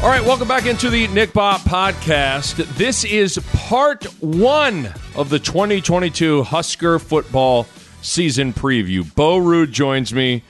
All right, welcome back into the Nick Bob podcast. This is part one of the 2022 Husker football season preview. Bo Ruud joins me,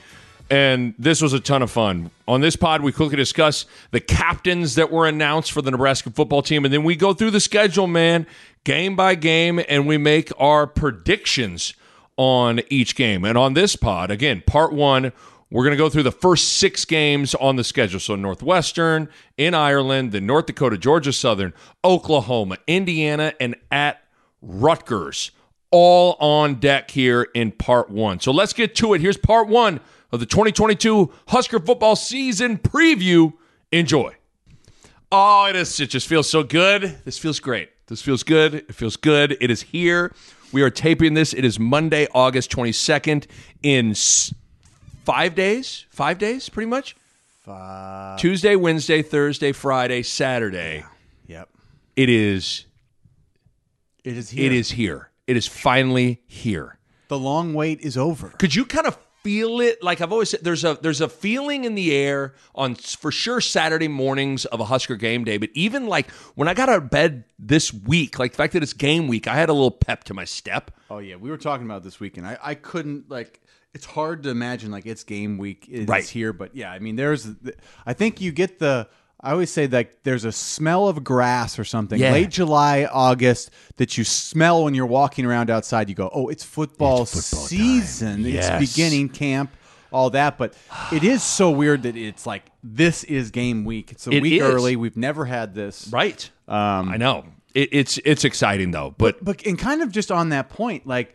and this was a ton of fun. On this pod, we quickly discuss the captains that were announced for the Nebraska football team, and then we go through the schedule, man, game by game, and we make our predictions on each game. And on this pod, again, part one, we're going to go through the first six games on the schedule. So Northwestern, in Ireland, then North Dakota, Georgia Southern, Oklahoma, Indiana, and at Rutgers. All on deck here in part one. So let's get to it. Here's part one of the 2022 Husker football season preview. Enjoy. Oh, it is. It just feels so good. This feels great. This feels good. It feels good. It is here. We are taping this. It is Monday, August 22nd in five days, five days, pretty much. Five. Tuesday, Wednesday, Thursday, Friday, Saturday. Yep. It is. It is here. It is here. It is finally here. The long wait is over. Could you kind of feel it? Like I've always said, there's a there's a feeling in the air on for sure Saturday mornings of a Husker game day. But even like when I got out of bed this week, like the fact that it's game week, I had a little pep to my step. Oh yeah, we were talking about this weekend. I, I couldn't like. It's hard to imagine like it's game week. It's Right. here, but yeah, I mean, there's. I think you get the. I always say like there's a smell of grass or something Yeah. late July, August that you smell when you're walking around outside. You go, oh, it's football, It's football season. Yes. It's beginning camp, all that. But it is so weird that it's like this is game week. It's a It week is. early. We've never had this. Right. Um, I know. It, it's it's exciting though, but but and kind of just on that point, like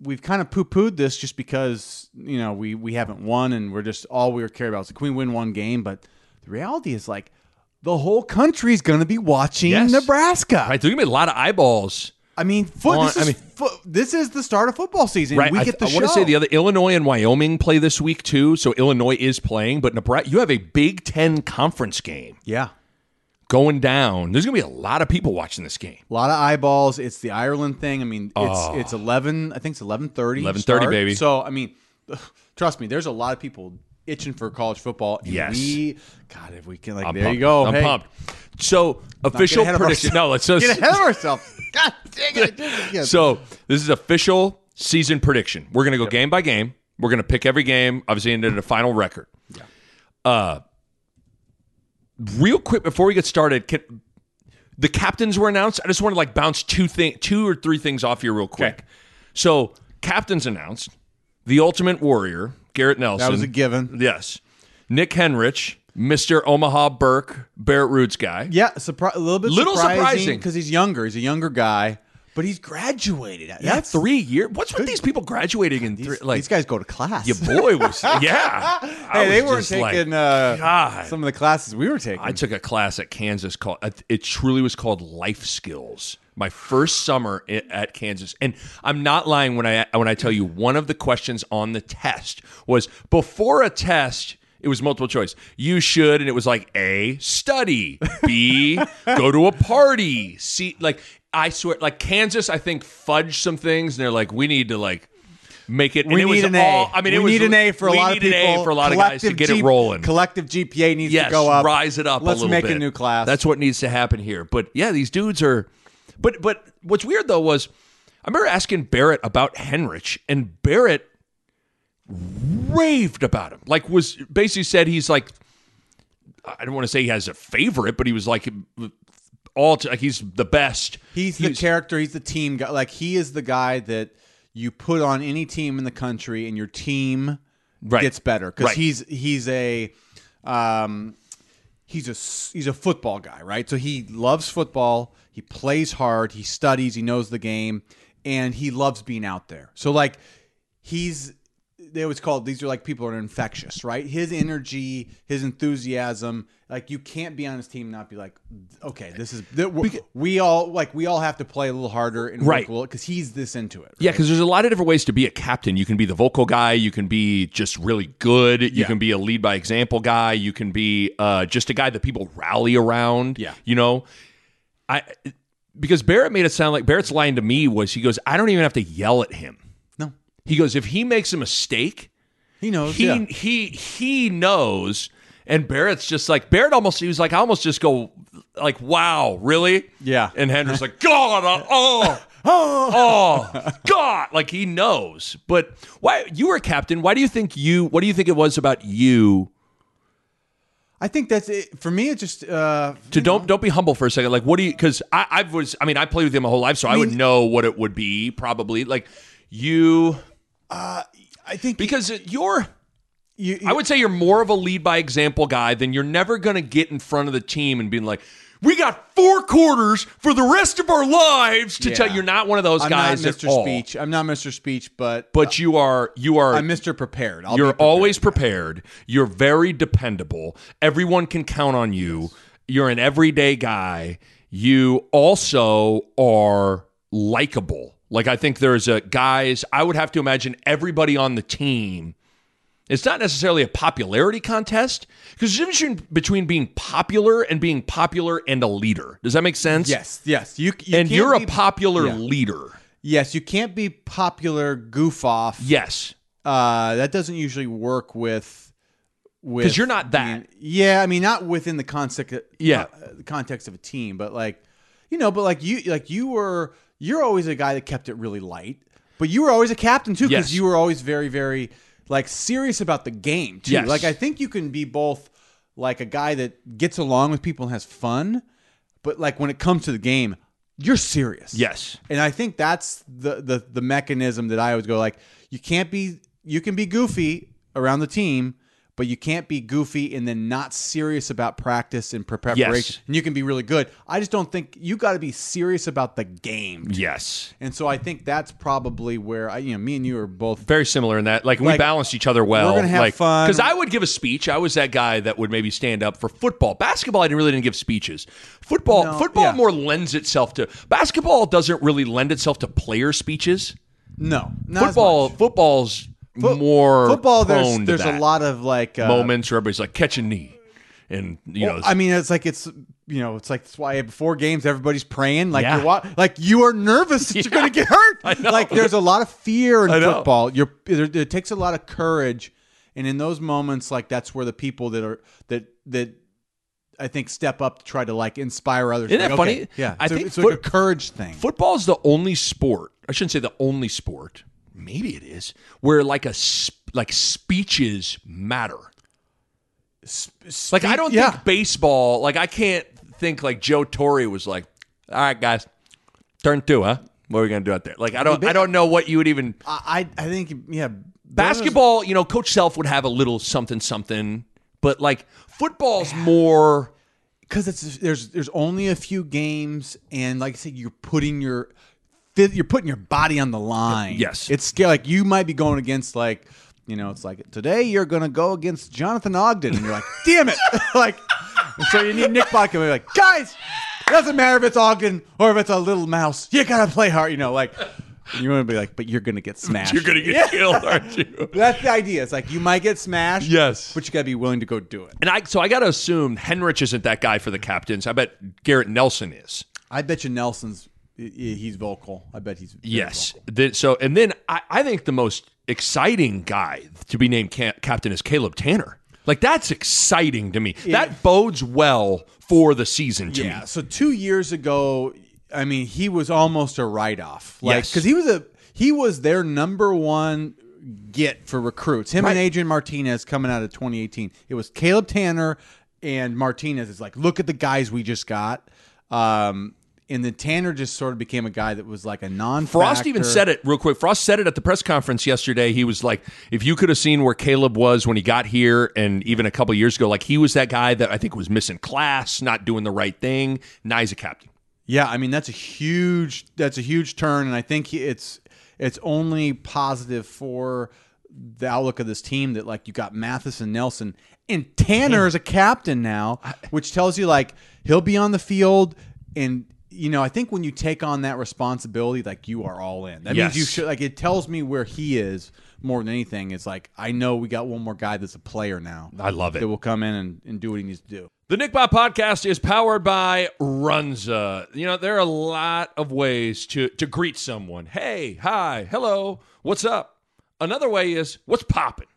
we've kind of poo pooed this just because you know we we haven't won and we're just all we are care about is can we win one game? But the reality is like the whole country's going to be watching Yes. Nebraska. right, there's gonna be a lot of eyeballs. I mean, foot, On- this I is mean- fo- this is the start of football season. Right. We I, get the I want to show. say the other Illinois and Wyoming play this week too. So Illinois is playing, but Nebraska, you have a Big Ten conference game yeah. Going down. There's gonna be a lot of people watching this game. A lot of eyeballs. It's the Ireland thing. I mean, it's Oh. it's eleven. I think it's eleven thirty. 11:30, baby. So I mean, trust me. There's a lot of people itching for college football. and Yes. We, God, if we can, like, I'm there pumped. you go. I'm Hey, pumped. So official of prediction. ourselves. No, let's just Get ahead of ourselves. God dang it! I did it again. So this is official season prediction. We're gonna go game by game. We're gonna pick every game, obviously into a final record. Yeah. Uh real quick before we get started, can, the captains were announced. I just want to like bounce two thing two or three things off here real quick. Okay. So captains announced. The Ultimate Warrior, Garrett Nelson. that was a given. Yes. Nick Henrich, Mr. Omaha Burke, Barrett Ruud's guy. Yeah, surpri- a little bit Little surprising. because he's younger. He's a younger guy, but he's graduated. Yeah, That's three years. What's with these people graduating in three? These, Like these guys go to class. Your boy was, yeah. Hey, they weren't taking like, uh, some of the classes we were taking. I took a class at Kansas called. It truly was called life skills. My first summer at Kansas, and I'm not lying when I when I tell you one of the questions on the test was before a test. It was multiple choice. You should, and it was like A, study. B, go to a party. C, like I swear, like Kansas, I think fudged some things, and they're like, we need to like make it. and we it was need an all, A. I mean, we it was need an A for a lot of need an people. A for a lot of guys to get it rolling. Collective GPA needs yes, to go up. rise it up. Let's a little make bit. a new class. That's what needs to happen here. But yeah, these dudes are. But but what's weird though was I remember asking Barrett about Henrich, and Barrett raved about him. Like was basically said he's like I don't want to say he has a favorite, but he was like all like he's the best. He's the character. He's the team guy. Like he is the guy that you put on any team in the country, and your team Right. gets better because Right. he's he's a um, he's a he's a football guy, right? So he loves football. He plays hard. He studies. He knows the game, and he loves being out there. So like he's they always call it, these are like people are infectious, right? His energy, his enthusiasm, like you can't be on his team and not be like, okay, this is we, we all like we all have to play a little harder and Right. because he's this into it. Yeah, because there's a lot of different ways to be a captain. You can be the vocal guy. You can be just really good. You Yeah. can be a lead by example guy. You can be uh, just a guy that people rally around. Yeah. you know, I because Barrett made it sound like Barrett's line to me was he goes, I don't even have to yell at him. He goes, if he makes a mistake, he knows. he yeah. he he knows. And Barrett's just like Barrett almost he was like I almost just go like wow really Yeah. and Henry's like God uh, oh oh God like he knows but why you were a captain why do you think you what do you think it was about you I think that's it. For me, it just uh, to don't don't be humble for a second like what do you because I I was I mean I played with him my whole life so I, would mean- know what it would be probably like you Uh, I think because you're you, I would say you're more of a lead by example guy than you're never going to get in front of the team and being like, we got four quarters for the rest of our lives to Yeah. tell you're not one of those I'm guys not Mr. Speech. I'm not Mr. Speech, but But you are you are I'm Mr. Prepared. I'll you're prepared. always prepared. You're very dependable. Everyone can count on you. You're an everyday guy. You also are likable. Like I think there's a guys, I would have to imagine everybody on the team. It's not necessarily a popularity contest because there's a difference between being popular and being popular and a leader. Does that make sense? Yes, yes. You, you And you're a popular Yeah. leader. Yes, you can't be popular goof off. Yes. Uh, that doesn't usually work with because you're not that. being- yeah, I mean, not within the context. Yeah. uh, the context of a team, but like, you know, but like you, like you were, you're always a guy that kept it really light, but you were always a captain too because Yes. you were always very, very like serious about the game too. Yes. Like I think you can be both like a guy that gets along with people and has fun, but like when it comes to the game, you're serious. Yes. And I think that's the the the mechanism that I always go like you can't be you can be goofy around the team, but you can't be goofy and then not serious about practice and preparation. Yes. And you can be really good. I just don't think you got to be serious about the game. Yes. And so I think that's probably where I you know me and you are both very similar in that. Like, we Like, balanced each other well. we're gonna have like, fun. Because I would give a speech. I was that guy that would maybe stand up for football. Basketball, I didn't really didn't give speeches. Football, No, football yeah. more lends itself to. Basketball doesn't really lend itself to player speeches. no Football, football's More football there's there's a lot of like uh, moments where everybody's like catch a knee, and you know, I mean, it's like it's you know, it's like that's why before games everybody's praying, like Yeah. you're wa- like you are nervous that you're going to get hurt. Like there's a lot of fear in football. You're there, it takes a lot of courage, and in those moments, like that's where the people that are that that I think step up to try to like inspire others. Isn't Like, that funny? okay, Yeah, I it's, think it's like a courage thing. football is the only sport. I shouldn't say the only sport. Maybe it is where like a like speeches matter. Like I don't yeah. think baseball. Like I can't think like Joe Torre was like, "All right, guys, turn two, huh? What are we gonna do out there?" Like I don't, I don't know what you would even I I think yeah, basketball. You know, Coach Self would have a little something something, but like football's more. because it's there's there's only a few games, and like I said, you're putting your you're putting your body on the line. Yes. it's scary. Like you might be going against like you know, it's like today you're gonna go against Jonathan Ogden, and you're like, damn it, like. so you need Nick Botkin to be like, guys, it doesn't matter if it's Ogden or if it's a little mouse. You gotta play hard, you know, like. You want to be like, but you're gonna get smashed. You're gonna get killed, aren't you? That's the idea. It's like you might get smashed. Yes. but you gotta be willing to go do it. And I so I got to assume Henrich isn't that guy for the captains. I bet Garrett Nelson is. I bet you Nelson's he's vocal. I bet he's Yes. The- so and then I, I think the most exciting guy to be named ca- captain is Caleb Tannor. Like that's exciting to me. That bodes well for the season to Yeah. me. So two years ago, I mean, he was almost a write off. Like Yes. because he was a he was their number one get for recruits. Him Right. and Adrian Martinez coming out of 2018. It was Caleb Tannor and Martinez. Is like, look at the guys we just got. Um, and then Tannor just sort of became a guy that was like a non. Frost even said it real quick. Frost said it at the press conference yesterday. He was like, if you could have seen where Caleb was when he got here and even a couple years ago, like he was that guy that I think was missing class, not doing the right thing. Now he's a captain. Yeah, I mean that's a huge that's a huge turn, and I think it's it's only positive for the outlook of this team that like you got Mathis and Nelson and Tannor is a captain now, which tells you like he'll be on the field and you know I think when you take on that responsibility like you are all in. That Yes. means you should like it tells me where he is more than anything. It's like I know we got one more guy that's a player now. I love it. That will come in and, and do what he needs to do. The Nick Bob podcast is powered by Runza. You know, there are a lot of ways to, to greet someone. Hey, hi, hello, what's up? Another way is, what's popping?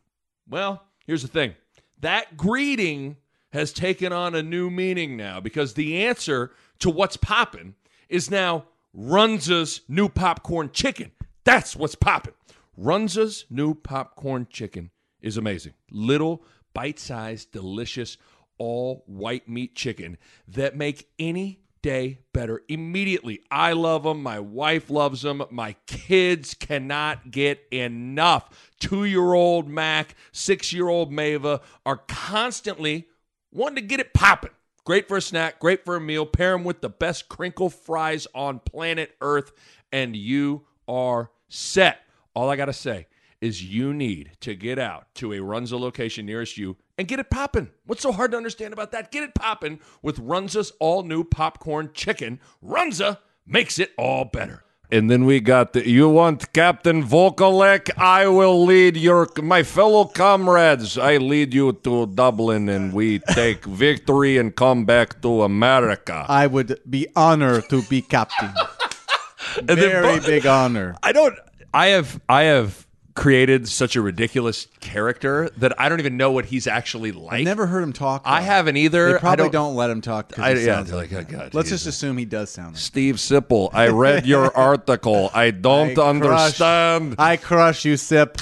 Well, here's the thing that greeting has taken on a new meaning now because the answer to what's popping is now Runza's new popcorn chicken. That's what's popping. Runza's new popcorn chicken is amazing. Little, bite sized, delicious, all white meat chicken that make any day better immediately. I love them. My wife loves them. My kids cannot get enough. Two year old Mac, six year old Mava are constantly wanting to get it popping. Great for a snack, great for a meal. Pair them with the best crinkle fries on planet Earth, and you are set. All I got to say is you need to get out to a Runza location nearest you and get it popping. What's so hard to understand about that? Get it popping with Runza's all new popcorn chicken. Runza makes it all better. And then we got the, you want Captain Volkolek? I will lead your my fellow comrades. I lead you to Dublin and we take victory and come back to America. I would be honored to be captain. then Very bo- big honor. I don't. I have. I have created such a ridiculous character that I don't even know what he's actually like. I've never heard him talk. I haven't either. They I probably don't- don't, let him talk. I, yeah, sounds like, oh god. Let's just assume he does sound. Like Steve Sipple. I read your article. I don't I crush- understand. I crush you, Sip.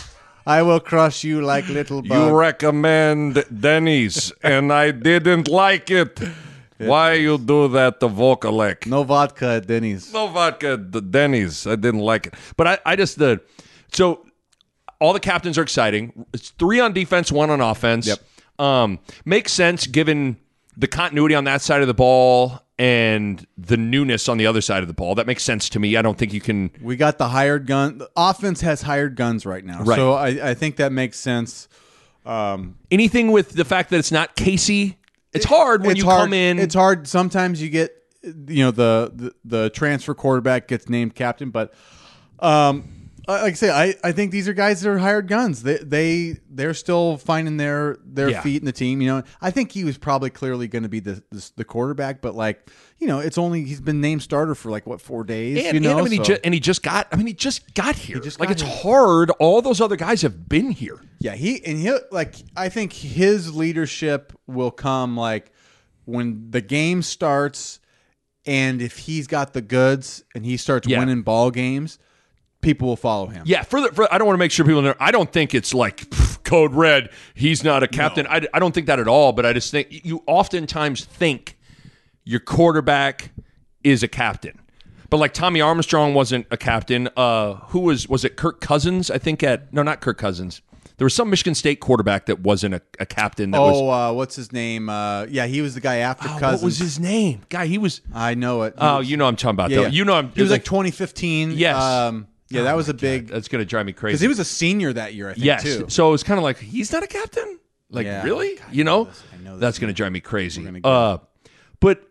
I will crush you like little bug. You recommend Denny's, and I didn't like it. Why you do that to Vokalek? no vodka at Denny's. no vodka the denny's i didn't like it but i, I just the so all the captains are exciting it's three on defense one on offense Yep. um makes sense given the continuity on that side of the ball and the newness on the other side of the ball that makes sense to me i don't think you can We got the hired gun. The offense has hired guns right now, Right. so I, I think that makes sense. Um, anything with the fact that it's not casey it's hard when it's you hard. come in It's hard. Sometimes you get, you know, the the, the transfer quarterback gets named captain, but um, like I say, I, I think these are guys that are hired guns. They they they're still finding their their Yeah. feet in the team. You know, I think he was probably clearly going to be the, the the quarterback, but like you know, it's only he's been named starter for like what four days. and, you know, and, I mean, he so- ju- and he just got. I mean, he just got here. just like it's here. hard. All those other guys have been here. Yeah, he and he like I think his leadership will come like when the game starts and if he's got the goods and he starts Yeah. winning ball games, people will follow him. Yeah, for the, for, I don't want to make sure people know. I don't think it's like pff, code red. He's not a captain. I, I don't think that at all. But I just think you oftentimes think your quarterback is a captain. But like Tommy Armstrong wasn't a captain. Uh, who was was it? Kirk Cousins, I think. At no, not Kirk Cousins. There was some Michigan State quarterback that wasn't a, a captain. That Oh, was uh, what's his name? Uh, yeah, he was the guy after oh, Cousins. what was his name? Guy, he was. I know it. He Oh, was- you know what I'm talking about. yeah, though. yeah. You know I'm. He was like 2015. Yes. Um, yeah, that was a big That's gonna drive me crazy. because he was a senior that year. I think Yes. too. So it was kind of like he's not a captain. Like Yeah. really? God, you know? know this. I know this. That's going to drive me crazy. gonna get Uh, but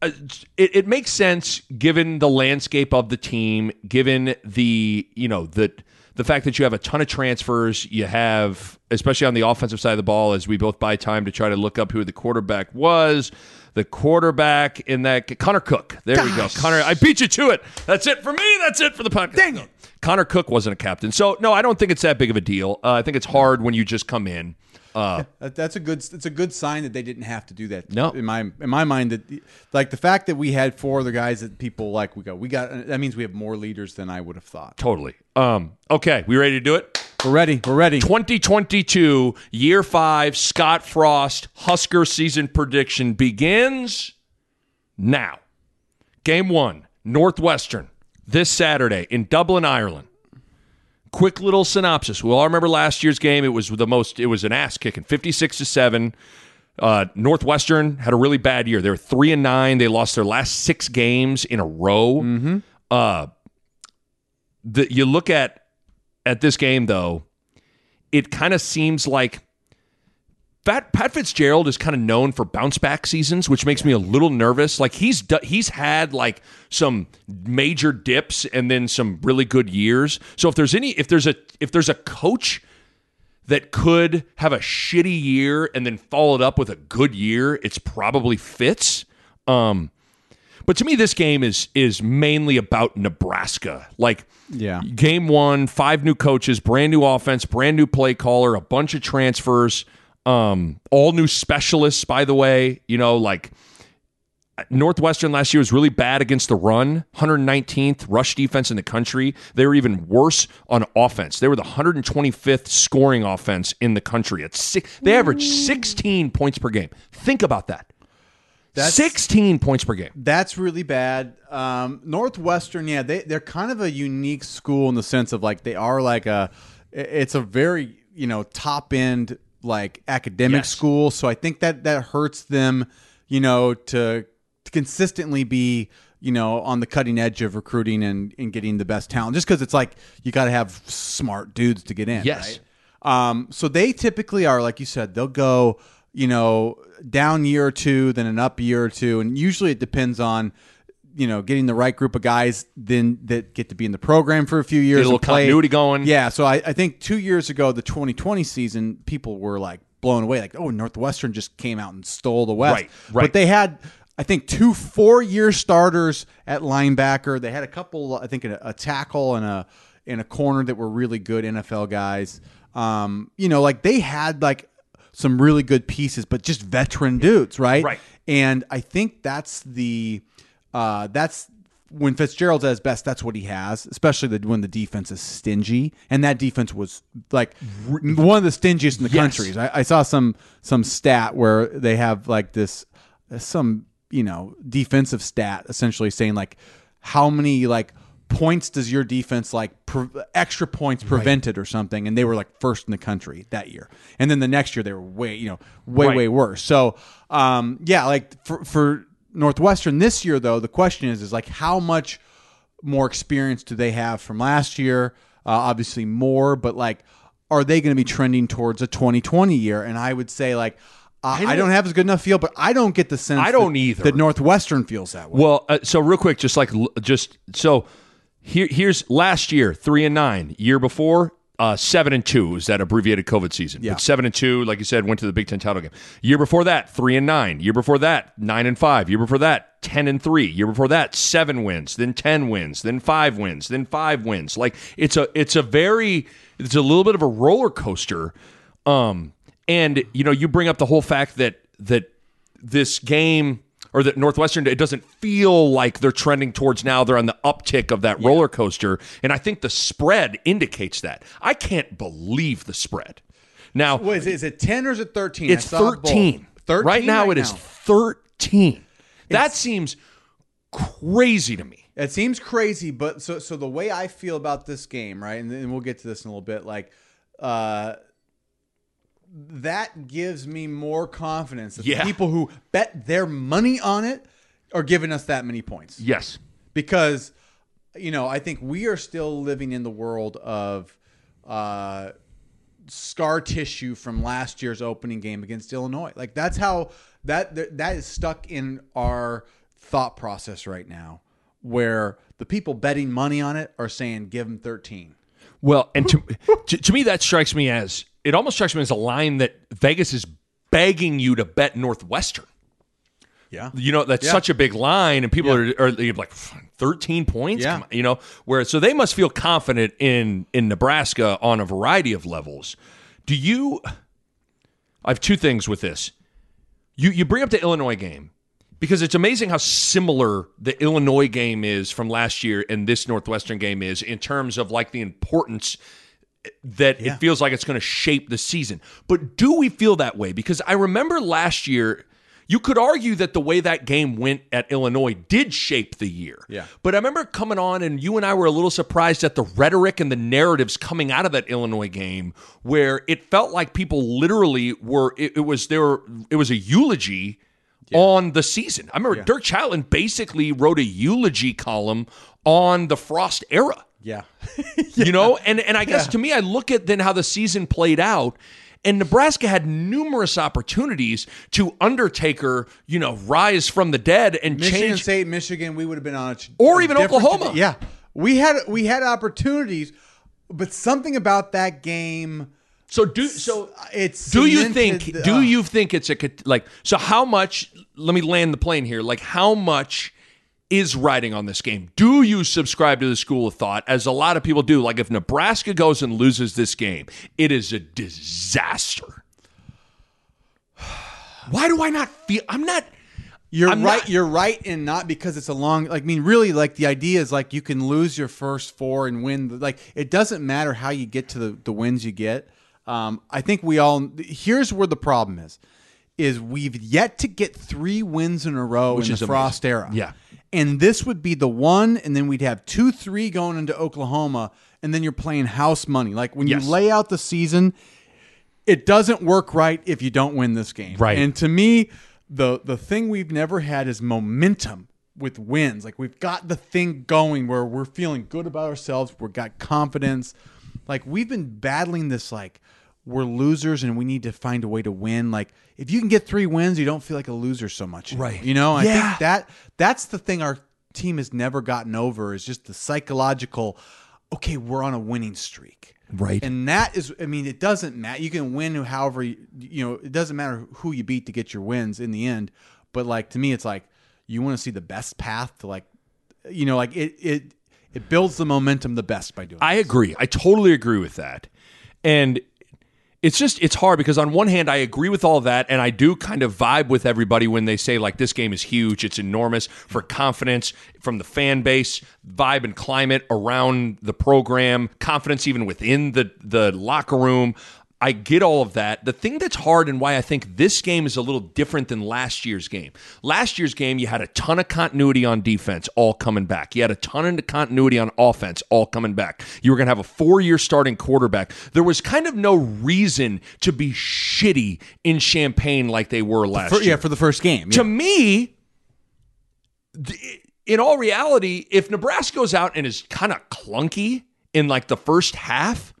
uh, it, it makes sense given the landscape of the team, given the you know the the fact that you have a ton of transfers. You have, especially on the offensive side of the ball, as we both buy time to try to look up who the quarterback was. The quarterback in that Connor Cook. There we go. Connor, I beat you to it. That's it for me. That's it for the podcast. Dang it. Connor Cook wasn't a captain. So, no, I don't think it's that big of a deal. Uh, I think it's hard when you just come in. Uh, That, that's a good. It's a good sign that they didn't have to do that. No. in my in my mind, that like the fact that we had four other guys that people like. We go. We got. That means we have more leaders than I would have thought. totally. Um, okay, we ready to do it? We're ready. We're ready. 2022, year five, Scott Frost, Husker season prediction begins now. Game one, Northwestern, this Saturday in Dublin, Ireland. Quick little synopsis. We all remember last year's game. It was the most, it was an ass kicking, 56 to 7. Uh, Northwestern had a really bad year. They were three and nine. They lost their last six games in a row. Uh, the, you look at at this game though, it kind of seems like Pat, Pat Fitzgerald is kind of known for bounce back seasons, which makes me a little nervous. Like he's he's had like some major dips and then some really good years. So if there's any if there's a if there's a coach that could have a shitty year and then follow it up with a good year, it's probably Fitz. Um, but to me, this game is is mainly about Nebraska. Like, Yeah. game one, five new coaches, brand new offense, brand new play caller, a bunch of transfers, um, all new specialists. By the way, you know, like Northwestern last year was really bad against the run, 119th rush defense in the country. They were even worse on offense. They were the 125th scoring offense in the country. At six, they averaged 16 points per game. Think about that. That's- 16 points per game. That's really bad. Um, Northwestern, yeah, they they're kind of a unique school in the sense of like they are like a, it's a very you know top end like academic Yes. school. So I think that that hurts them, you know, to, to consistently be you know on the cutting edge of recruiting and, and getting the best talent. Just because it's like you got to have smart dudes to get in. Yes. right? Um, so they typically are, like you said, they'll go, you know, down year or two, then an up year or two, and usually it depends on, you know, getting the right group of guys then that get to be in the program for a few years. Get a little play. continuity going. Yeah. So I, I think two years ago, the 2020 season, people were like blown away, like, oh, Northwestern just came out and stole the West. Right, right. But they had. I think two four-year starters at linebacker. They had a couple. I think a, a tackle and a in a corner that were really good NFL guys. Um, you know, like they had like some really good pieces, but just veteran dudes, right? Right. And I think that's the uh, that's when Fitzgerald's at his best. That's what he has, especially the, when the defense is stingy, and that defense was like one of the stingiest in the Yes. country. I, I saw some some stat where they have like this some you know defensive stat essentially saying like how many like points does your defense like pre- extra points prevented or something and they were like first in the country that year and then the next year they were way you know way Right. way worse so um yeah like for for northwestern this year though the question is is like how much more experience do they have from last year uh, obviously more but like are they going to be trending towards a 2020 year and i would say like I, don't- don't, have as good enough feel, but I don't get the sense. I don't that, either. That Northwestern feels that way. Well, uh, so real quick, just like just so here here's last year three and nine. Year before uh, seven and two is that abbreviated COVID season. Yeah. But seven and two, like you said, went to the Big Ten title game. Year before that, three and nine. Year before that, nine and five. Year before that, ten and three. Year before that, seven wins, then ten wins, then five wins, then five wins. Like it's a it's a very it's a little bit of a roller coaster. Um, and you know, you bring up the whole fact that that this game or that Northwestern it doesn't feel like they're trending towards now they're on the uptick of that roller coaster and I think the spread indicates that. I can't believe the spread. Now What is it? Is it ten or is it thirteen? it's 13. Thirteen. Right now it is 13. That seems crazy to me. It seems crazy, but so so the way I feel about this game, right, and then we'll get to this in a little bit. Like, uh, that gives me more confidence that Yeah. the people who bet their money on it are giving us that many points. Yes. because you know I think we are still living in the world of uh, scar tissue from last year's opening game against Illinois. Like that's how that that that is stuck in our thought process right now, where the people betting money on it are saying give them thirteen. Well, and to, to to me that strikes me as it almost strikes me as a line that Vegas is begging you to bet Northwestern. Yeah, You know, that's Yeah. such a big line, and people are, are they're like thirteen points. Yeah. You know, where so they must feel confident in in Nebraska on a variety of levels. Do you? I have two things with this. You you bring up the Illinois game because it's amazing how similar the Illinois game is from last year and this Northwestern game is in terms of like the importance that it feels like it's going to shape the season. But do we feel that way? Because I remember last year, you could argue that the way that game went at Illinois did shape the year. Yeah. But I remember coming on and you and I were a little surprised at the rhetoric and the narratives coming out of that Illinois game where it felt like people literally were it, it was there it was a eulogy on the season. I remember Dirk Chatelain basically wrote a eulogy column on the Frost era. Yeah. You know, and and I guess to me, I look at then how the season played out. And Nebraska had numerous opportunities to Undertaker, you know, rise from the dead and Michigan change. State, Michigan, we would have been on a ch- Or even Oklahoma. Yeah, we had we had opportunities, but something about that game. so do so. It's Do you think? the- Do uh, you think it's a like? So how much? Let me land the plane here. Like how much is riding on this game? Do you subscribe to the school of thought, as a lot of people do? Like if Nebraska goes and loses this game, it is a disaster. Why do I not feel? I'm not. You're I'm right. not- you're right, and not because it's a long. Like, I mean, really, like the idea is like you can lose your first four and win. Like, it doesn't matter how you get to the the wins you get. Um, I think we all. Here's where the problem is: is we've yet to get three wins in a row Which in is the amazing. Frost era. Yeah. and this would be the one, and then we'd have two, three going into Oklahoma, and then you're playing house money. Like when Yes. you lay out the season, it doesn't work right if you don't win this game. Right. And to me, the the thing we've never had is momentum with wins. Like we've got the thing going where we're feeling good about ourselves. We've got confidence. Like we've been battling this like we're losers and we need to find a way to win. Like if you can get three wins, you don't feel like a loser so much. Right. You know, I Yeah. think that that's the thing our team has never gotten over is just the psychological okay, we're on a winning streak. Right. And that is, I mean, it doesn't matter. You can win however, you, you know, it doesn't matter who you beat to get your wins in the end. But like, to me, it's like, you want to see the best path to like, you know, like it, it, it builds the momentum the best by doing I this. agree. I totally agree with that. And it's just it's hard because on one hand I agree with all that and I do kind of vibe with everybody when they say like this game is huge, it's enormous for confidence from the fan base, vibe and climate around the program, confidence even within the the locker room. I get all of that. The thing that's hard and why I think this game is a little different than last year's game. Last year's game, you had a ton of continuity on defense, all coming back. You had a ton of continuity on offense, all coming back. You were going to have a four year starting quarterback. There was kind of no reason to be shitty in Champaign like they were last For, year. yeah, for the first game. to me, in all reality, if Nebraska goes out and is kind of clunky in like the first half,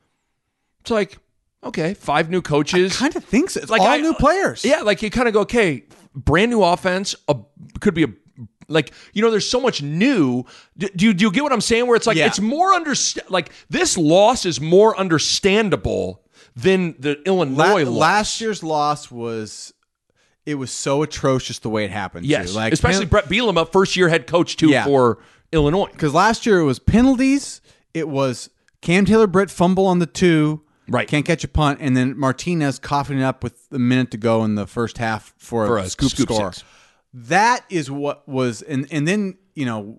it's like, okay, five new coaches. kind of thinks it's Like, all I- new players. Uh, yeah, like you kind of go, okay, brand new offense, a, could be a like you know, there's so much new. Do, do you do you get what I'm saying? Where it's like Yeah. it's more understand like this loss is more understandable than the La- Illinois loss. last year's loss was, it was so atrocious the way it happened. yes, too. like especially Bret Bielema, first year head coach too Yeah. for Illinois. because last year it was penalties. It was Cam Taylor Britt fumble on the two. Right. Can't catch a punt. And then Martinez coughing it up with a minute to go in the first half for, For a, a scoop, scoop score. six. That is what was and and then, you know,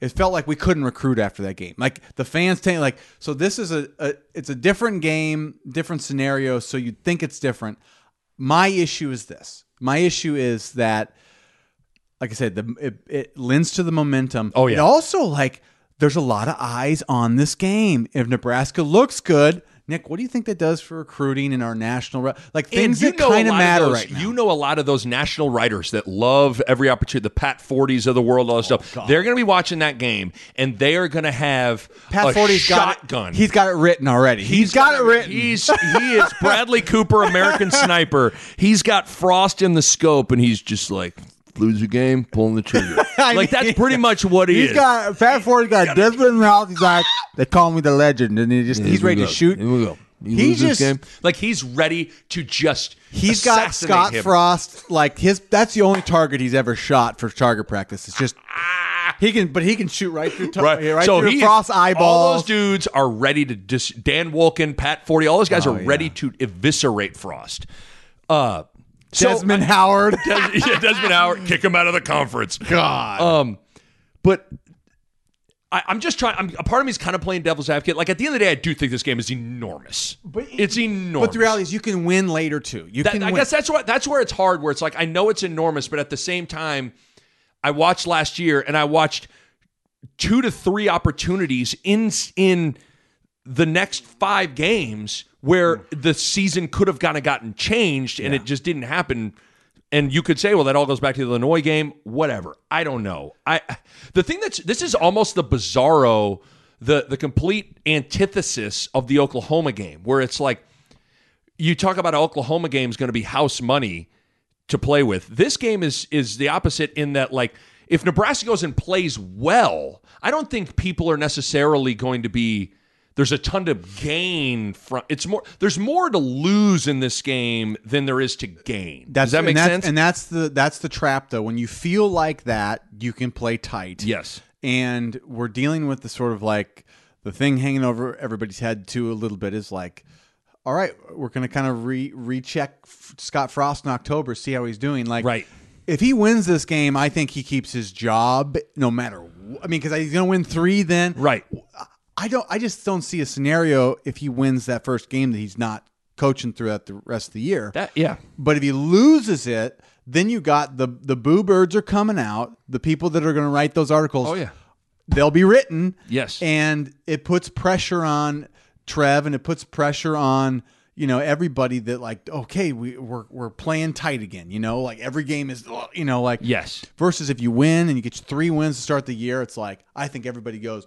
it felt like we couldn't recruit after that game. Like the fans saying like so this is a, a it's a different game, different scenario, so you'd think it's different. My issue is this. My issue is that like I said, the it, it lends to the momentum. Oh, yeah. It also like there's a lot of eyes on this game. If Nebraska looks good, Nick, what do you think that does for recruiting in our national like things that kind of matter those, right now? You know a lot of those national writers that love every opportunity, the Pat Fordes of the world, all that Oh, stuff. They're going to be watching that game, and they are going to have Pat got shotgun. it. He's got it written already. he's got it written. He's he is Bradley Cooper, American Sniper. He's got Frost in the scope, and he's just like lose a game, pulling the trigger. I like that's pretty much what he He's is. got Pat Forde's got Desmond in the house. He's like they call me the legend, and he just he's Here we ready to shoot. Here we go. You He lose just- game. like he's ready to just. He's got Scott him. Frost like his. That's the only target he's ever shot for target practice. It's just he can, but he can shoot right through tar- Right. right, so through he, Frost's All eyeballs. those dudes are ready to just Dan Wolken, Pat Forde. All those guys Oh, are yeah. ready to eviscerate Frost. Uh, so- Desmond Howard. Des- yeah, Desmond Howard, kick him out of the conference. God. Um, but I, I'm just trying. I'm, a part of me is kind of playing devil's advocate. Like at the end of the day, I do think this game is enormous. But- it's enormous. but the reality is, you can win later too. You That- can. I win. guess that's what that's where it's hard. Where it's like I know it's enormous, but at the same time, I watched last year and I watched two to three opportunities in in the next five games where hmm. the season could have kind of gotten changed and it just didn't happen. And you could say, well, that all goes back to the Illinois game. Whatever. I don't know. I the thing that's this is almost the bizarro the the complete antithesis of the Oklahoma game, where it's like you talk about Oklahoma game is going to be house money to play with. This game is is the opposite in that like if Nebraska goes and plays well, I don't think people are necessarily going to be there's a ton to gain from it's more there's more to lose in this game than there is to gain. Does that and make that's, sense? And that's the that's the trap though. When you feel like that, you can play tight. yes. and we're dealing with the sort of like the thing hanging over everybody's head too a little bit is like all right we're going to kind of re recheck scott frost in october see how he's doing like Right. if he wins this game i think he keeps his job no matter i mean because he's going to win three then Right. I don't i just don't see a scenario if he wins that first game that he's not coaching throughout the rest of the year That yeah. but if he loses it, then you got the the boo birds are coming out. The people that are going to write those articles. Oh, yeah. they'll be written. Yes. and it puts pressure on Trev, and it puts pressure on you know everybody that like okay we we're we're playing tight again. You know, like every game is oh, you know like Yes. Versus if you win and you get three wins to start the year, it's like I think everybody goes,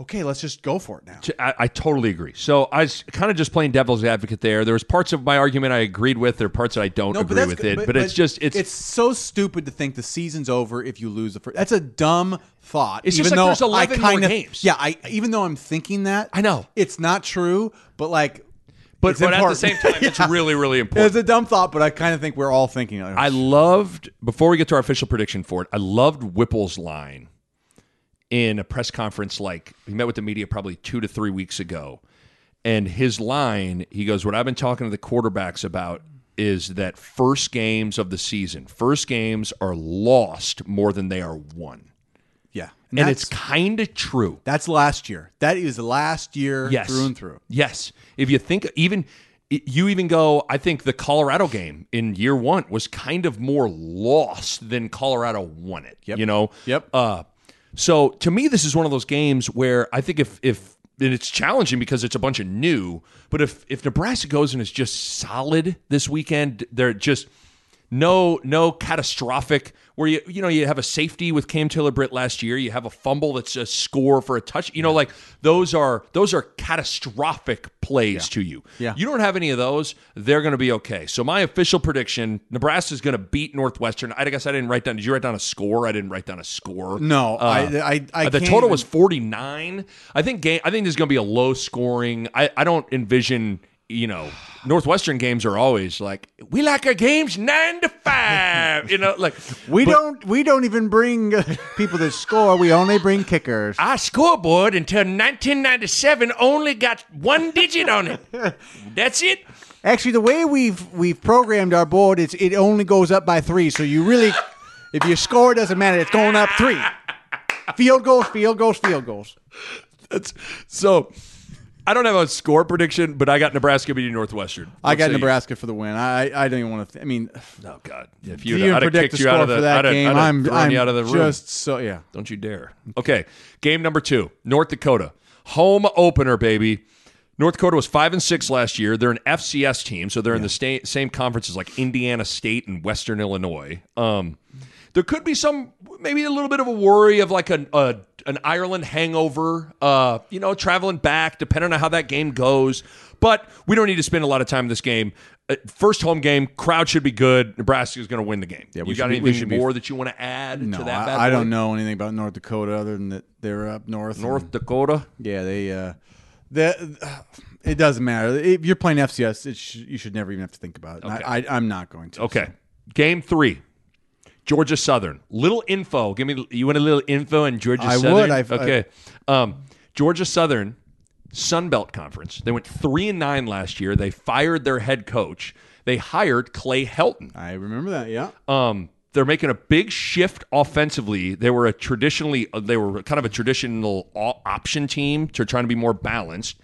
okay, let's just go for it now. I, I totally agree. So I was kind of just playing devil's advocate there. There was parts of my argument I agreed with. There are parts that I don't agree with good, it. But, it's just it's, it's so stupid to think the season's over if you lose the first. That's a dumb thought. It's just even like though there's 11 I more kinda, games. Yeah, I even though I'm thinking that, I know. it's not true. But like, but, it's but at the same time, it's really really important. it's a dumb thought, but I kind of think we're all thinking. Like, I loved before we get to our official prediction for it. I loved Whipple's line in a press conference. Like he met with the media probably two to three weeks ago, and his line he goes, "What I've been talking to the quarterbacks about is that first games of the season, first games are lost more than they are won." yeah, And that's, it's kind of true. that's last year. That is last year Yes. through and through. Yes. If you think even you even go, I think the Colorado game in year one was kind of more lost than Colorado won it. Yep. You know? Yep. Uh so to me, this is one of those games where I think if if and it's challenging because it's a bunch of new, but if if Nebraska goes and is just solid this weekend, they're just no no catastrophic where you you know you have a safety with Cam Taylor Britt last year. You have a fumble that's a score for a touch you know like those are those are catastrophic plays to you. Yeah. you don't have any of those they're going to be okay. So my official prediction Nebraska's going to beat Northwestern. I guess I didn't write down did you write down a score? I didn't write down a score. No, Uh, I, I, I the can't total even- was 49 I think game I think there's going to be a low scoring. I I don't envision you know Northwestern games are always like we like our games 9 to 5 you know like We but don't. We don't even bring uh, people that score. We only bring kickers. our scoreboard until 1997 only got one digit on it that's it Actually, the way we've we've programmed our board is it only goes up by three. So you really, if you score, doesn't matter. It's going up three. Field goals, field goals, field goals. that's so I don't have a score prediction but I got Nebraska beating Northwestern I got you? Nebraska for the win. I I don't even want to. Th- I mean, oh god if you even I'd predict the you out score of the for that I'd game, I'd have I'm I'm you out of the room just so yeah. Don't you dare. Okay. Game number two, North Dakota. Home opener, baby. North Dakota was five and six last year. They're an FCS team, so they're in the sta- same conference as like Indiana State and Western Illinois. Um, there could be some, maybe a little bit of a worry of like an a, an Ireland hangover. Uh, you know, traveling back, depending on how that game goes. But we don't need to spend a lot of time in this game. Uh, first home game, crowd should be good. Nebraska is going to win the game. Yeah, we you got be- we anything should be- more that you want to add No, to that? I, I don't know anything about North Dakota other than that they're up north. and- North Dakota. Yeah, they. uh the, It doesn't matter if you're playing FCS. It sh- you should never even have to think about it. Okay. I, I, I'm not going to. Okay. Game three. Georgia Southern. Little info. Give me you want a little info on Georgia I Southern? would. I've- okay. um, Georgia Southern Sun Belt Conference. They went three and nine last year. They fired their head coach. They hired Clay Helton. I remember that. Yeah. Um, they're making a big shift offensively. They were a traditionally they were kind of a traditional option team to trying to be more balanced.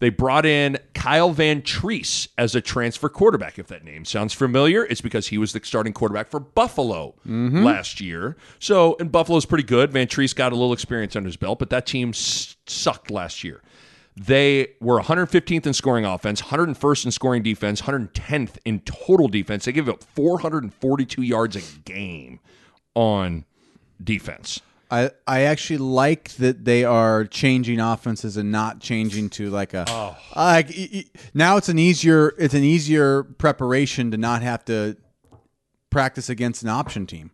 They brought in Kyle Vantrease as a transfer quarterback. If that name sounds familiar, it's because he was the starting quarterback for Buffalo mm-hmm. last year. So, and Buffalo's pretty good. Van Treese got a little experience under his belt, but that team s- sucked last year. They were 115th in scoring offense, 101st in scoring defense, 110th in total defense. They give up 442 yards a game on defense. I, I actually like that they are changing offenses and not changing to like a Oh. like now it's an easier it's an easier preparation to not have to practice against an option team.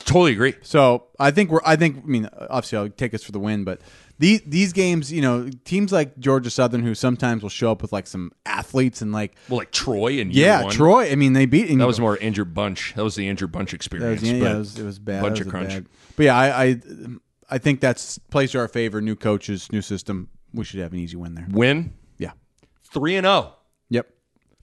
Totally agree. So I think we're I think I mean obviously I'll take us for the win, but these these games you know teams like Georgia Southern who sometimes will show up with like some athletes and like Well, like Troy and yeah one. Troy I mean they beat and That was more injured bunch. That was the injured bunch experience. was, yeah, but yeah, it was, it was bad. Bunch of crunch. bad- But yeah, I, I I think that's plays to our favor. New coaches, new system. We should have an easy win there. Win Yeah. three and zero.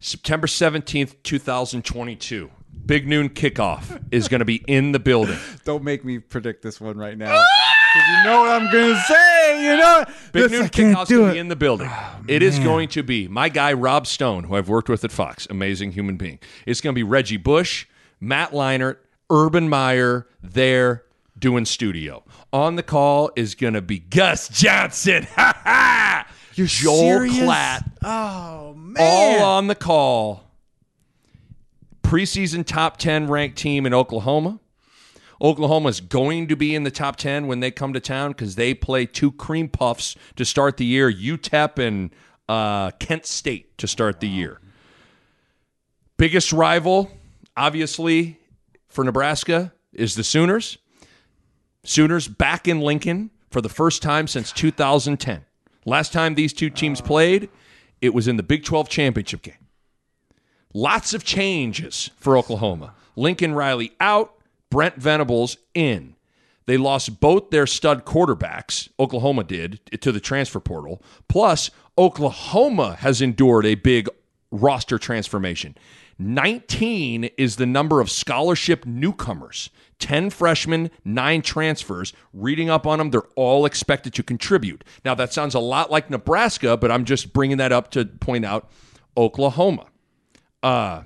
September 17th, 2022. Big noon kickoff is going to be in the building. Don't make me predict this one right now. you know what I'm gonna say. You know. Big This- noon kickoff's going to be in the building. Oh, it is going to be my guy Rob Stone, who I've worked with at Fox, amazing human being. It's going to be Reggie Bush, Matt Leinart, Urban Meyer there doing studio. On the call is going to be Gus Johnson. Ha ha! You're Joel serious? Klatt. Oh man. all on the call. Preseason top 10 ranked team in Oklahoma. Oklahoma is going to be in the top 10 when they come to town because they play two cream puffs to start the year UTEP and uh, Kent State to start the year. Biggest rival, obviously, for Nebraska is the Sooners. Sooners back in Lincoln for the first time since 2010. Last time these two teams oh. played, it was in the Big 12 championship game. Lots of changes for Oklahoma. Lincoln Riley out, Brent Venables in. They lost both their stud quarterbacks, Oklahoma did, to the transfer portal. Plus, Oklahoma has endured a big roster transformation. 19 is the number of scholarship newcomers. 10 freshmen, 9 transfers. Reading up on them, they're all expected to contribute. Now, that sounds a lot like Nebraska, but I'm just bringing that up to point out Oklahoma. Uh,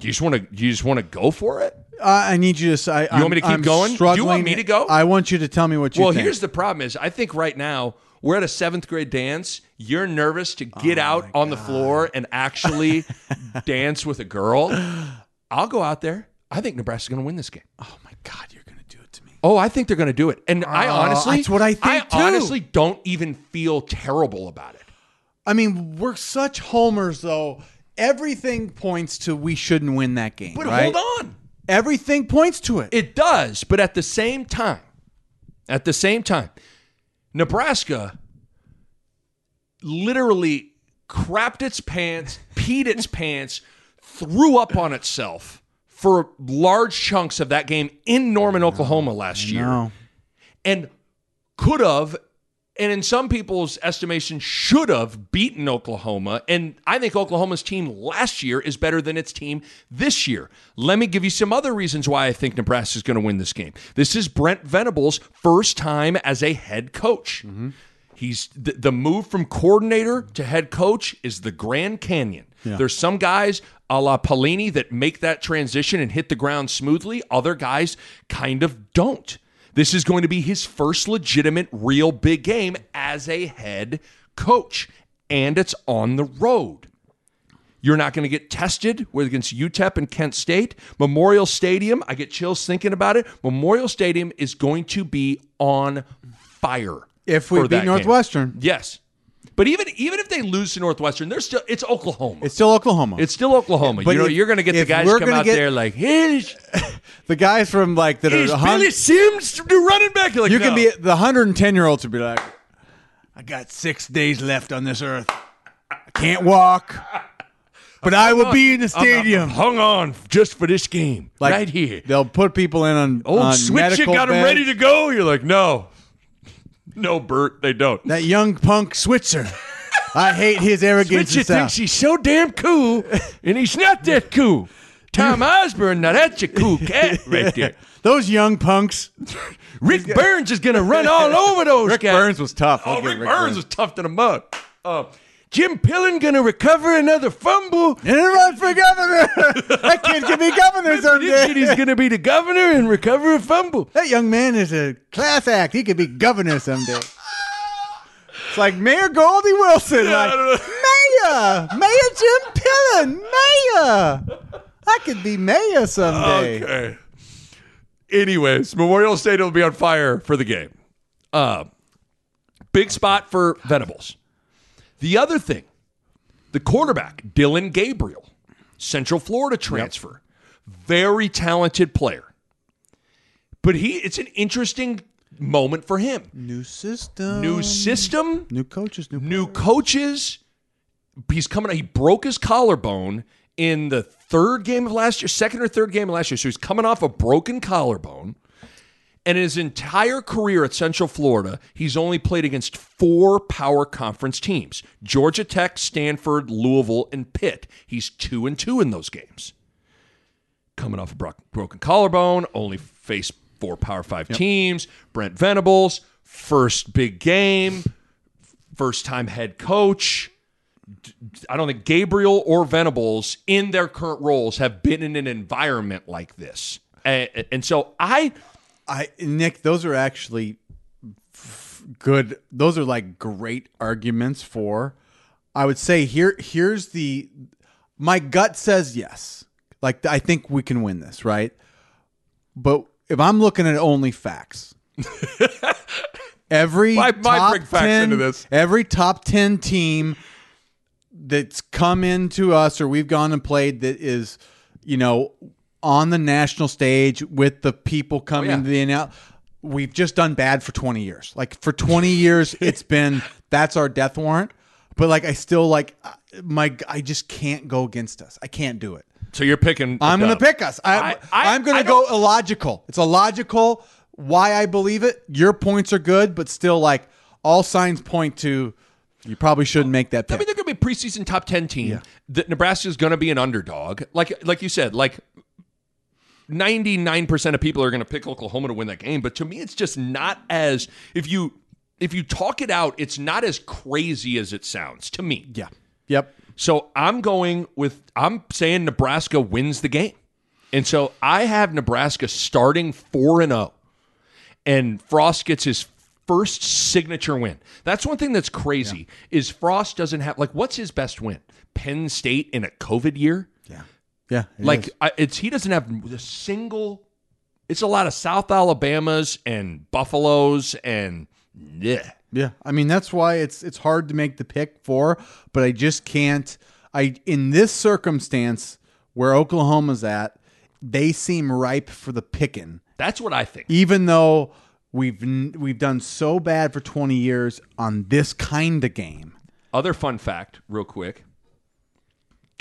you just want to you just want to go for it? I I need you to. s- I, You want me to keep going? Do you want me to go? I want you to tell me what you Well, think. here's the problem: is I think right now we're at a seventh grade dance. You're nervous to get Oh out on the floor and actually dance with a girl. I'll go out there. I think Nebraska's going to win this game. Oh my God, you're gonna do it to me. Oh, I think they're going to do it. And I honestly, that's what I think, too. honestly don't even feel terrible about it. I mean, we're such homers, though. Everything points to we shouldn't win that game. But right? hold on. Everything points to it. It does, but at the same time, at the same time, Nebraska literally crapped its pants, peed its pants, threw up on itself for large chunks of that game in Norman, Oklahoma last year. And could have and in some people's estimation should have beaten Oklahoma and I think Oklahoma's team last year is better than its team this year. Let me give you some other reasons why I think Nebraska is going to win this game. This is Brent Venables' first time as a head coach. Mm-hmm. He's the, the move from coordinator to head coach is the Grand Canyon. There's some guys a la Pelini that make that transition and hit the ground smoothly. Other guys kind of don't. This is going to be his first legitimate, real big game as a head coach, and it's on the road. You're not going to get tested with against UTEP and Kent State. Memorial Stadium, I get chills thinking about it. Memorial Stadium is going to be on fire. If we beat that game. Northwestern. Yes. But even even if they lose to Northwestern, they're still it's Oklahoma. It's still Oklahoma. It's still Oklahoma. But you know, if- you're going to get the guys come out get- there like, here's, the guys from like that are hun- Billy Sims running back. Like, You no. can be the 110 year olds would be like, I got six days left on this earth. I can't walk, but I will be in the I'm- I'm stadium. hung on just for this game, Like, right here. They'll put people in on Old on Switcher medical got them ready to go. You're like, no, no, Bert, they don't. That young punk Switzer. I hate his arrogance. Switzer and thinks he's so damn cool, and he's not that cool. Tom Osborne, now that's a cool cat right there. Those young punks. Rick Berns is going to run all over those guys. Rick guys. Berns was tough. I'll Oh, give Rick, Berns was tough to the mud. Uh, Jim Pillen going to recover another fumble. And run for governor. that kid can be governor someday. he's going to be the governor and recover a fumble. That young man is a class act. He could be governor someday. It's like Mayor Goldie Wilson. Yeah, like, Mayor, Mayor Jim Pillen, Mayor. I could be mayor someday. Okay. Anyways, Memorial Stadium will be on fire for the game. Uh, big spot for Venables. The other thing, the quarterback, Dillon Gabriel, Central Florida transfer, very talented player. But he it's an interesting moment for him. New system. New system, New coaches. New. new coaches. He's coming. He broke his collarbone in the third game of last year, second or third game of last year. So he's coming off a broken collarbone. And in his entire career at Central Florida, he's only played against four power conference teams Georgia Tech, Stanford, Louisville, and Pitt. He's two and two in those games. Coming off a bro- broken collarbone, only faced four power five teams. Brent Venables, first big game, first time head coach. I don't think Gabriel or Venables in their current roles have been in an environment like this. And, and so I. I Nick, those are actually f- good. Those are like great arguments for. I would say here here's the my gut says yes. Like I think we can win this, right? But if I'm looking at only facts, every Why- why top bring facts 10 into this? Every top ten team that's come into us or we've gone and played that is, you know, on the national stage with the people coming yeah. to the NL. We've just done bad for 20 years. Like for 20 years, it's been that's our death warrant. But like I still like uh, my I just can't go against us. I can't do it. So you're picking. I'm going to pick us. I, I- I'm going to go illogical. It's illogical why I believe it. Your points are good, but still, like all signs point to you probably shouldn't make that I mean, they're going to be a preseason top ten team. That Nebraska is going to be an underdog. Like like you said, like. 99% of people are going to pick Oklahoma to win that game, but to me it's just not as if you if you talk it out, it's not as crazy as it sounds to me. yeah. Yep. So I'm going with I'm saying Nebraska wins the game. And so I have Nebraska starting 4 and 0 and Frost gets his first signature win. That's one thing that's crazy is Frost doesn't have like what's his best win? Penn State in a COVID year? Yeah. It Like. I, it's he doesn't have a single it's a lot of South Alabamas and Buffaloes and yeah. Yeah, I mean that's why it's it's hard to make the pick for, but I just can't. I in this circumstance where Oklahoma's at, they seem ripe for the picking, That's what I think. even though we've we've done so bad for twenty years on this kind of game. Other fun fact, real quick.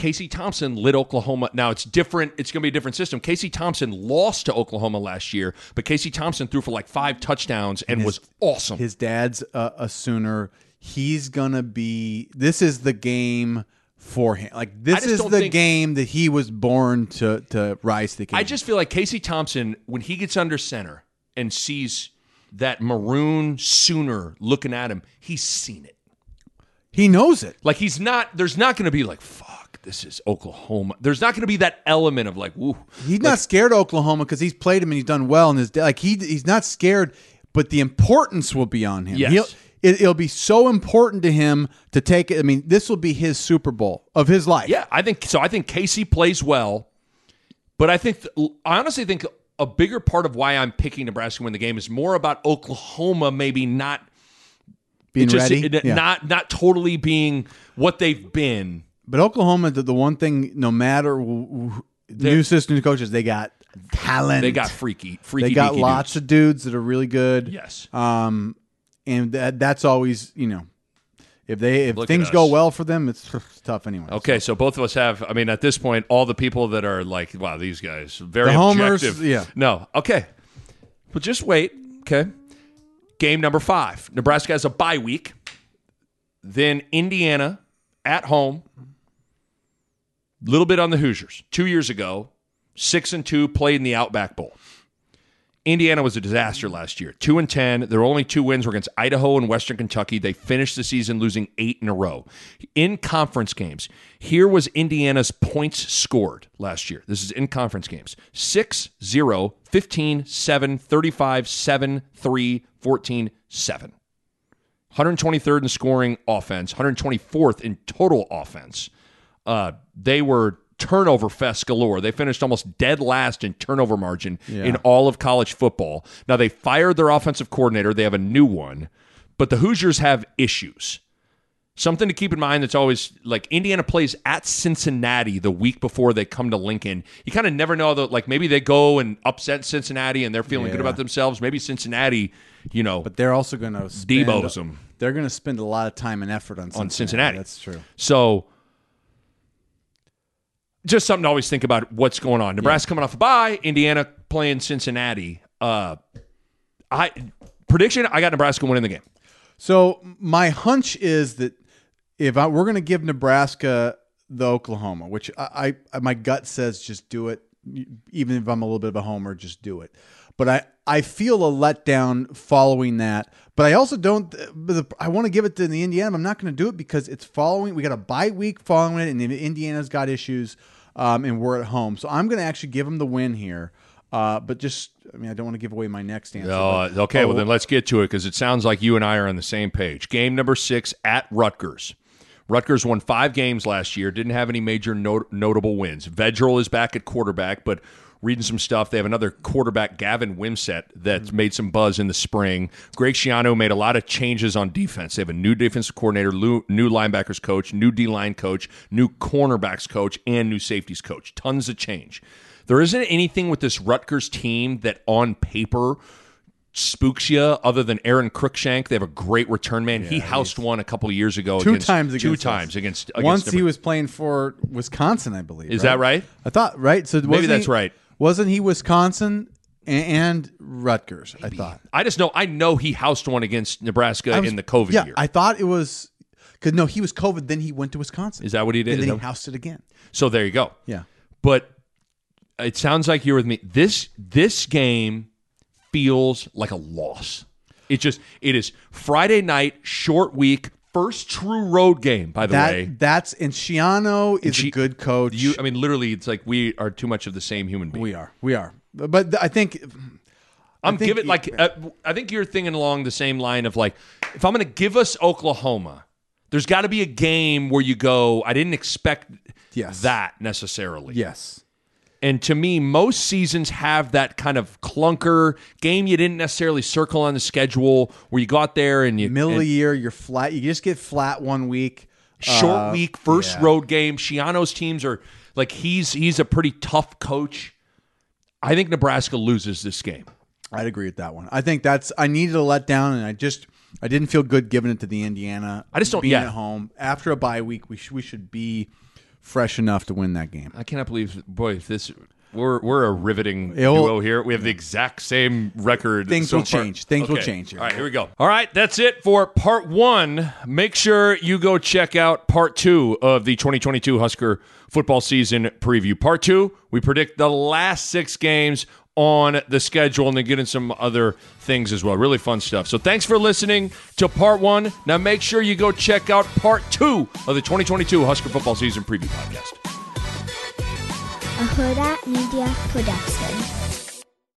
Casey Thompson lit Oklahoma. Now it's different. It's going to be a different system. Casey Thompson lost to Oklahoma last year, but Casey Thompson threw for like five touchdowns and was awesome. His dad's a, a Sooner. He's gonna be. This is the game for him. Like this is the think- game that he was born to to rise to the game. I just feel like Casey Thompson, when he gets under center and sees that maroon Sooner looking at him, he's seen it. he knows it. Like he's not. There's not going to be like fuck. This is Oklahoma. There's not going to be that element of like, woo. He's not scared of Oklahoma because he's played him and he's done well in his day. Like he he's not scared, but the importance will be on him. Yes. He'll, it, it'll be so important to him to take it. I mean, this will be his Super Bowl of his life. Yeah, I think so. I think Casey plays well, but I think I honestly think a bigger part of why I'm picking Nebraska win the game is more about Oklahoma maybe not being Just ready. it- Yeah. not not totally being what they've been. But Oklahoma, the, the one thing, no matter wh- wh- new assistant coaches, they got talent. They got freaky, freaky. They got deaky lots dudes. of dudes that are really good. Yes. Um, and that that's always you know, if they if Look at things us. go well for them, it's tough anyway. Okay, so both of us have. I mean, at this point, all the people that are like, "Wow, these guys very The homers, objective." yeah. No. Okay. But just wait. Okay. Game number five. Nebraska has a bye week. Then Indiana at home. Little bit on the Hoosiers. Two years ago, six and two played in the Outback Bowl. Indiana was a disaster last year. Two and ten. Their only two wins were against Idaho and Western Kentucky. They finished the season losing eight in a row. In conference games, here was Indiana's points scored last year. This is in conference games 6 0, 15 7, 35 7, 3, 14 7. 123rd in scoring offense, 124th in total offense. Uh, they were turnover fest galore. They finished almost dead last in turnover margin in all of college football. Now they fired their offensive coordinator. They have a new one, but the Hoosiers have issues. Something to keep in mind that's always like Indiana plays at Cincinnati the week before they come to Lincoln. You kind of never know that like maybe they go and upset Cincinnati and they're feeling good about themselves. Maybe Cincinnati, you know, but they're also going to Debo's 'em. They're going to spend a lot of time and effort on Cincinnati. on Cincinnati. That's true. So just something to always think about what's going on. Nebraska coming off a bye, Indiana playing Cincinnati. Uh I prediction, I got Nebraska winning the game. So my hunch is that if I, we're going to give Nebraska the Oklahoma, which I, I my gut says just do it, even if I'm a little bit of a homer, just do it. But I I feel a letdown following that. But I also don't. I want to give it to the Indiana. but I'm not going to do it because it's following. We got a bye week following it, and Indiana's got issues, um, and we're at home. So I'm going to actually give them the win here. Uh, but just, I mean, I don't want to give away my next answer. But- okay, well oh, then let's get to it because it sounds like you and I are on the same page. Game number six at Rutgers. Rutgers won five games last year. Didn't have any major not- notable wins. Vedral is back at quarterback, but reading some stuff, they have another quarterback, Gavin Wimsatt, that's mm-hmm. made some buzz in the spring. Greg Schiano made a lot of changes on defense. They have a new defensive coordinator, new linebackers coach, new D line coach, new cornerbacks coach, and new safeties coach. Tons of change. There isn't anything with this Rutgers team that on paper spooks you other than Aron Cruickshank. They have a great return man. he housed one a couple of years ago. two against, times two against us. times against, against Once he was playing for Wisconsin, I believe. Is that right? I thought right. So Maybe that's he- right. Wasn't he Wisconsin and Rutgers? I thought. I just know I know he housed one against Nebraska was- in the COVID yeah, year. I thought it was because no, he was COVID. Then he went to Wisconsin. Is that what he did? And then he housed it again. so there you go. Yeah. But it sounds like you're with me. This this game feels like a loss. It just it is Friday night, short week, first true road game. By the way, that's and Schiano is Shi- a good coach. you I mean literally, it's like we are too much of the same human being. we are. We are. But I think I'm think giving like uh, I think you're thinking along the same line of like if I'm going to give us Oklahoma, there's got to be a game where you go. I didn't expect Yes. that necessarily. yes. And to me, most seasons have that kind of clunker game you didn't necessarily circle on the schedule where you got there and you Middle of the year, you're flat. You just get flat one week. short Uh, week, first yeah. road game. Schiano's teams are like he's he's a pretty tough coach. I think Nebraska loses this game. I'd agree with that one. I think that's I needed a letdown, and I just I didn't feel good giving it to the Indiana. I just don't- being yeah. at home after a bye week. We sh- we should be fresh enough to win that game. I cannot believe, boy, if this we're we're a riveting It'll- duo here. We have the exact same record. Things so will far. change. Things will change here. All right, here we go. All right, that's it for part one. Make sure you go check out part two of the 2022 Husker football season preview. Part two, we predict the last six games on the schedule and then get in some other things as well. Really fun stuff. So thanks for listening to part one. Now make sure you go check out part two of the 2022 Husker football season preview podcast. a Hurrdat Media Production.